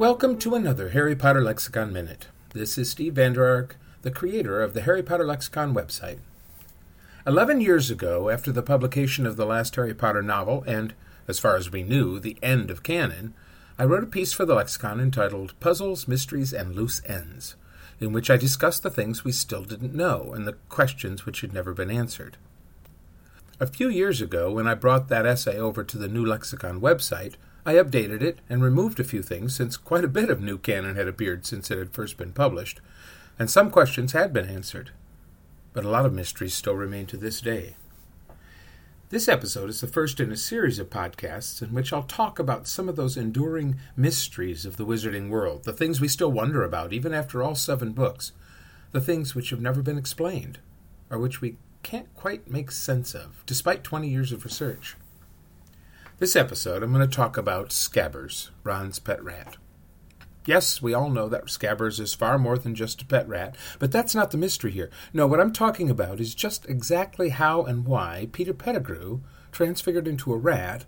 Welcome to another Harry Potter Lexicon Minute. This is Steve Vander Ark, the creator of the Harry Potter Lexicon website. Eleven years ago, after the publication of the last Harry Potter novel and, as far as we knew, the end of canon, I wrote a piece for the Lexicon entitled Puzzles, Mysteries, and Loose Ends, in which I discussed the things we still didn't know and the questions which had never been answered. A few years ago, when I brought that essay over to the New Lexicon website, I updated it and removed a few things since quite a bit of new canon had appeared since it had first been published, and some questions had been answered. But a lot of mysteries still remain to this day. This episode is the first in a series of podcasts in which I'll talk about some of those enduring mysteries of the wizarding world, the things we still wonder about even after all seven books, the things which have never been explained, or which we can't quite make sense of, despite 20 years of research. This episode, I'm going to talk about Scabbers, Ron's pet rat. Yes, we all know that Scabbers is far more than just a pet rat, but that's not the mystery here. No, what I'm talking about is just exactly how and why Peter Pettigrew, transfigured into a rat,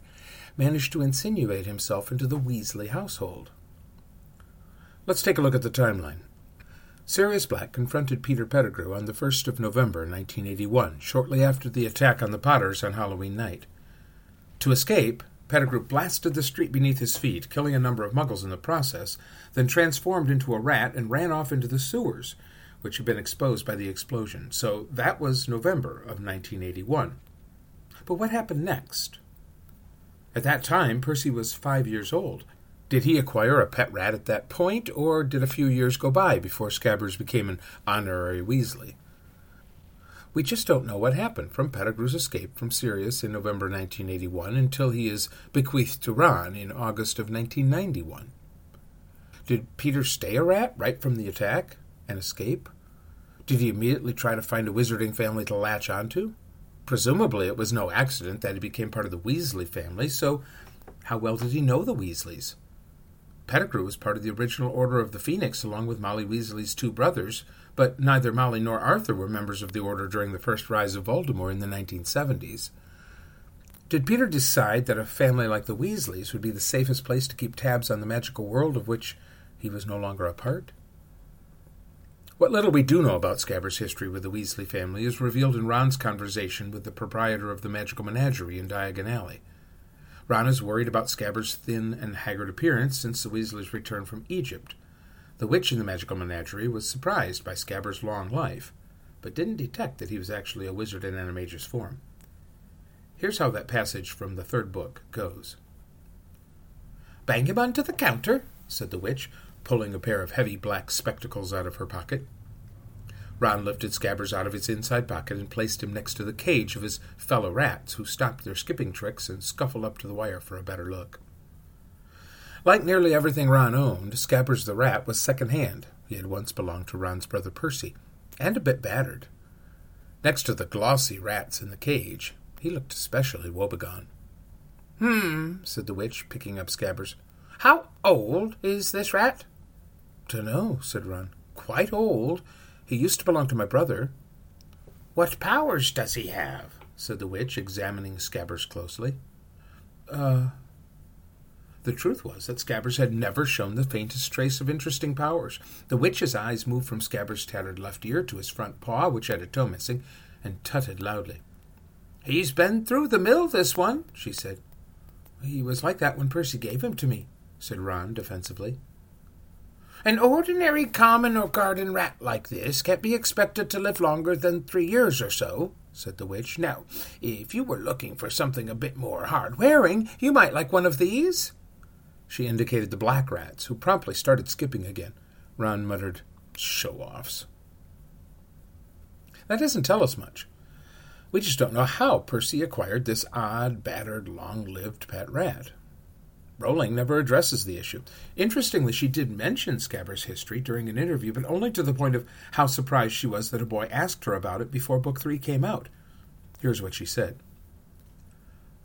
managed to insinuate himself into the Weasley household. Let's take a look at the timeline. Sirius Black confronted Peter Pettigrew on the 1st of November, 1981, shortly after the attack on the Potters on Halloween night. To escape, Pettigrew blasted the street beneath his feet, killing a number of muggles in the process, then transformed into a rat and ran off into the sewers, which had been exposed by the explosion. So that was November of 1981. But what happened next? At that time, Percy was five years old. Did he acquire a pet rat at that point, or did a few years go by before Scabbers became an honorary Weasley? We just don't know what happened from Pettigrew's escape from Sirius in November 1981 until he is bequeathed to Ron in August of 1991. Did Peter stay a rat right from the attack and escape? Did he immediately try to find a wizarding family to latch onto? Presumably, it was no accident that he became part of the Weasley family, so how well did he know the Weasleys? Pettigrew was part of the original Order of the Phoenix along with Molly Weasley's two brothers, but neither Molly nor Arthur were members of the Order during the first rise of Voldemort in the 1970s. Did Peter decide that a family like the Weasleys would be the safest place to keep tabs on the magical world of which he was no longer a part? What little we do know about Scabbers' history with the Weasley family is revealed in Ron's conversation with the proprietor of the Magical Menagerie in Diagon Alley. Ron is worried about Scabbers' thin and haggard appearance since the Weasleys' return from Egypt. The witch in the magical menagerie was surprised by Scabbers' long life, but didn't detect that he was actually a wizard in Animagus form. Here's how that passage from the third book goes. Bang him onto the counter, said the witch, pulling a pair of heavy black spectacles out of her pocket. Ron lifted Scabbers out of his inside pocket and placed him next to the cage of his fellow rats, who stopped their skipping tricks and scuffled up to the wire for a better look. Like nearly everything Ron owned, Scabbers the rat was second hand. He had once belonged to Ron's brother Percy, and a bit battered. Next to the glossy rats in the cage, he looked especially woebegone. Hmm, said the witch, picking up Scabbers. How old is this rat? Dunno, said Ron. Quite old. He used to belong to my brother. What powers does he have? said the witch, examining Scabbers closely. Uh, the truth was that Scabbers had never shown the faintest trace of interesting powers. The witch's eyes moved from Scabbers' tattered left ear to his front paw, which had a toe missing, and tutted loudly. He's been through the mill, this one, she said. He was like that when Percy gave him to me, said Ron defensively. An ordinary common or garden rat like this can't be expected to live longer than three years or so, said the witch. Now, if you were looking for something a bit more hard wearing, you might like one of these. She indicated the black rats, who promptly started skipping again. Ron muttered, Show offs. That doesn't tell us much. We just don't know how Percy acquired this odd, battered, long lived pet rat. Rowling never addresses the issue. Interestingly, she did mention Scabbers' history during an interview, but only to the point of how surprised she was that a boy asked her about it before Book Three came out. Here's what she said.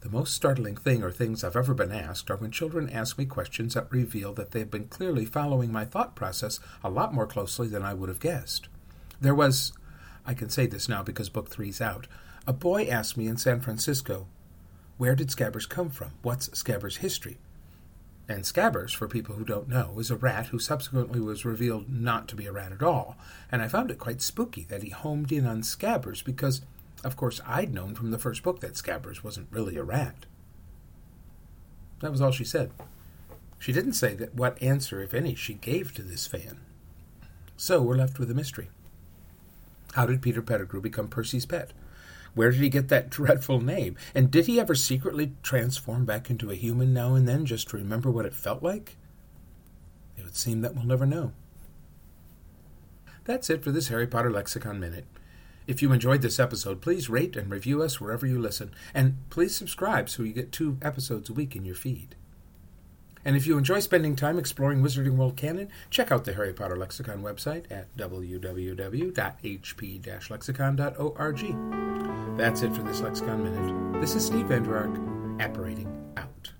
The most startling thing or things I've ever been asked are when children ask me questions that reveal that they've been clearly following my thought process a lot more closely than I would have guessed. There was, I can say this now because Book Three's out, a boy asked me in San Francisco, Where did Scabbers come from? What's Scabbers' history? And Scabbers, for people who don't know, is a rat who subsequently was revealed not to be a rat at all. And I found it quite spooky that he homed in on Scabbers because, of course, I'd known from the first book that Scabbers wasn't really a rat. That was all she said. She didn't say that what answer, if any, she gave to this fan. So we're left with a mystery. How did Peter Pettigrew become Percy's pet? Where did he get that dreadful name? And did he ever secretly transform back into a human now and then just to remember what it felt like? It would seem that we'll never know. That's it for this Harry Potter Lexicon Minute. If you enjoyed this episode, please rate and review us wherever you listen, and please subscribe so you get two episodes a week in your feed. And if you enjoy spending time exploring Wizarding World canon, check out the Harry Potter Lexicon website at www.hp-lexicon.org. That's it for this Lexicon Minute. This is Steve Vander Ark, apparating